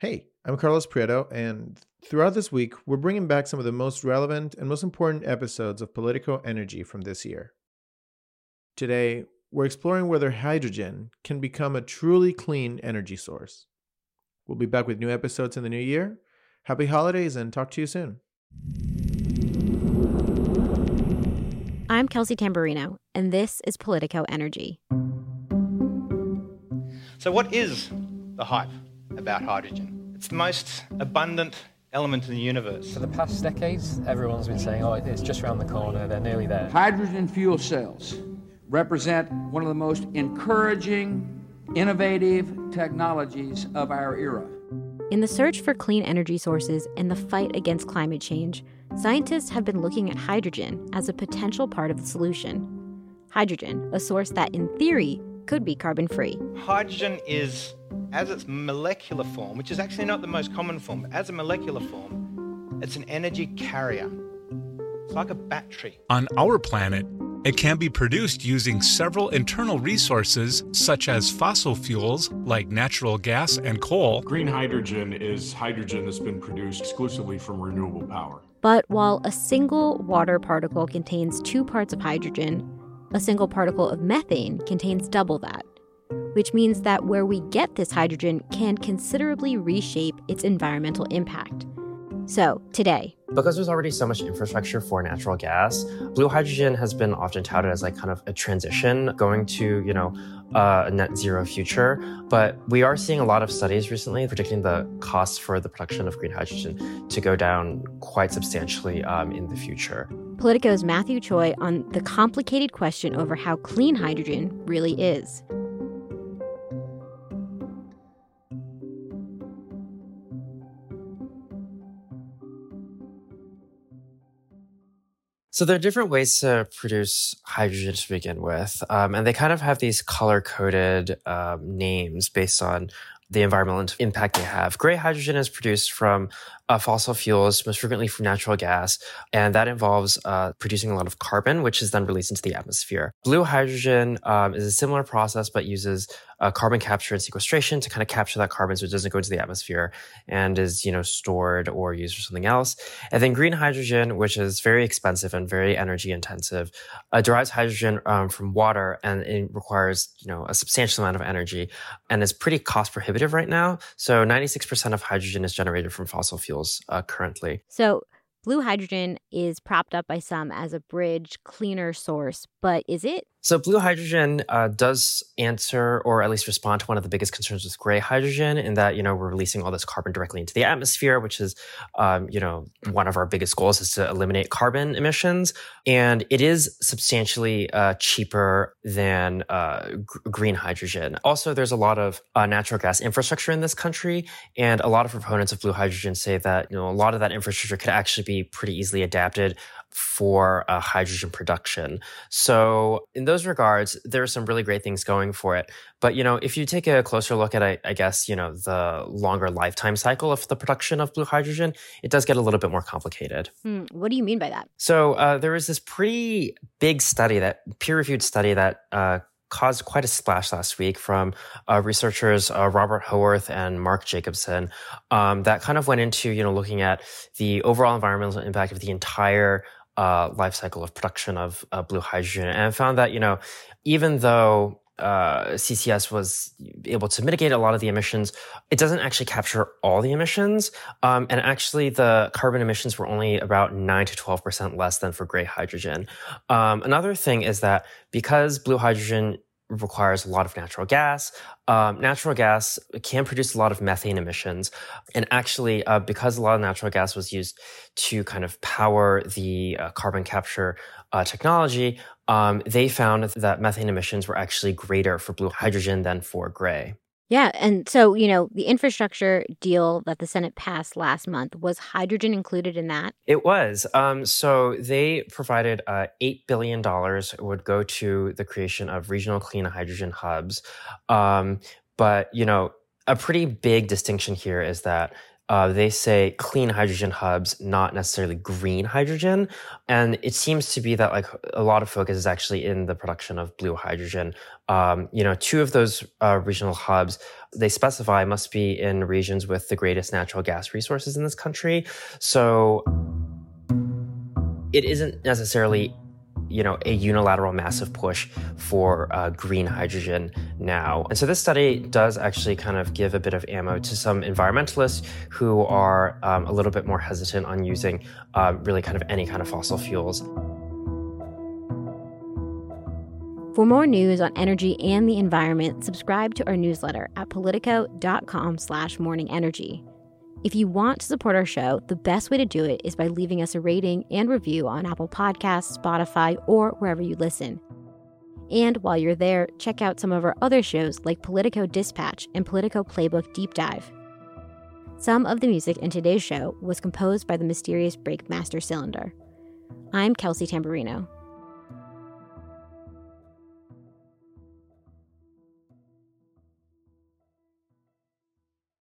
Hey, I'm Carlos Prieto, and throughout this week, we're bringing back some of the most relevant and most important episodes of Politico Energy from this year. Today, we're exploring whether hydrogen can become a truly clean energy source. We'll be back with new episodes in the new year. Happy holidays and talk to you soon. I'm Kelsey Tamborrino, and this is Politico Energy. So, what is the hype about hydrogen? It's the most abundant element in the universe. For the past decades, everyone's been saying, oh, it's just around the corner, they're nearly there. Hydrogen fuel cells represent one of the most encouraging, innovative technologies of our era. In the search for clean energy sources and the fight against climate change, scientists have been looking at hydrogen as a potential part of the solution. Hydrogen, a source that, in theory, could be carbon free. Hydrogen is as its molecular form, which is actually not the most common form, as a molecular form, it's an energy carrier. It's like a battery. On our planet, it can be produced using several internal resources such as fossil fuels like natural gas and coal. Green hydrogen is hydrogen that's been produced exclusively from renewable power. But while a single water particle contains two parts of hydrogen, a single particle of methane contains double that which means that where we get this hydrogen can considerably reshape its environmental impact. So, today, because there's already so much infrastructure for natural gas, blue hydrogen has been often touted as like kind of a transition going to, you know, uh, a net zero future. But we are seeing a lot of studies recently predicting the costs for the production of green hydrogen to go down quite substantially um, in the future. Politico's Matthew Choi on the complicated question over how clean hydrogen really is. So there are different ways to produce hydrogen to begin with, um, and they kind of have these color coded um, names based on the environmental impact they have. Gray hydrogen is produced from uh, fossil fuels, most frequently from natural gas, and that involves uh, producing a lot of carbon, which is then released into the atmosphere. Blue hydrogen um, is a similar process, but uses uh, carbon capture and sequestration to kind of capture that carbon so it doesn't go into the atmosphere and is you know stored or used for something else. And then green hydrogen, which is very expensive and very energy intensive, uh, derives hydrogen um, from water and it requires you know a substantial amount of energy and is pretty cost prohibitive right now. So 96% of hydrogen is generated from fossil fuels fuels uh, currently. So, blue hydrogen is propped up by some as a bridge, cleaner source, but is it so blue hydrogen uh, does answer or at least respond to one of the biggest concerns with gray hydrogen in that, you know, we're releasing all this carbon directly into the atmosphere, which is, um, you know, one of our biggest goals is to eliminate carbon emissions. And it is substantially uh, cheaper than uh, g- green hydrogen. Also, there's a lot of uh, natural gas infrastructure in this country. And a lot of proponents of blue hydrogen say that, you know, a lot of that infrastructure could actually be pretty easily adapted for uh, hydrogen production. So in those regards, there are some really great things going for it. But you know, if you take a closer look at, I, I guess you know, the longer lifetime cycle of the production of blue hydrogen, it does get a little bit more complicated. Hmm, what do you mean by that? So uh, there was this pretty big study that peer-reviewed study that. Uh, caused quite a splash last week from uh, researchers uh, Robert Howarth and Mark Jacobson. Um, that kind of went into you know looking at the overall environmental impact of the entire uh, life cycle of production of uh, blue hydrogen and found that, you know, even though uh, CCS was able to mitigate a lot of the emissions, it doesn't actually capture all the emissions. Um, and actually, the carbon emissions were only about 9 to 12% less than for gray hydrogen. Um, another thing is that because blue hydrogen requires a lot of natural gas. Um, natural gas can produce a lot of methane emissions. And actually, uh, because a lot of natural gas was used to kind of power the uh, carbon capture uh, technology, um, they found that methane emissions were actually greater for blue hydrogen than for gray. Yeah. And so, you know, the infrastructure deal that the Senate passed last month was hydrogen included in that? It was. Um, so they provided uh, $8 billion would go to the creation of regional clean hydrogen hubs. Um, but, you know, a pretty big distinction here is that uh, they say clean hydrogen hubs, not necessarily green hydrogen. And it seems to be that like a lot of focus is actually in the production of blue hydrogen. Um, you know, two of those uh, regional hubs they specify must be in regions with the greatest natural gas resources in this country. So it isn't necessarily you know a unilateral massive push for uh, green hydrogen now. And so this study does actually kind of give a bit of ammo to some environmentalists who are um, a little bit more hesitant on using uh, really kind of any kind of fossil fuels. For more news on energy and the environment subscribe to our newsletter at politico.com slash morningenergy if you want to support our show, the best way to do it is by leaving us a rating and review on Apple Podcasts, Spotify, or wherever you listen. And while you're there, check out some of our other shows like Politico Dispatch and Politico Playbook Deep Dive. Some of the music in today's show was composed by the mysterious Breakmaster Cylinder. I'm Kelsey Tamborrino.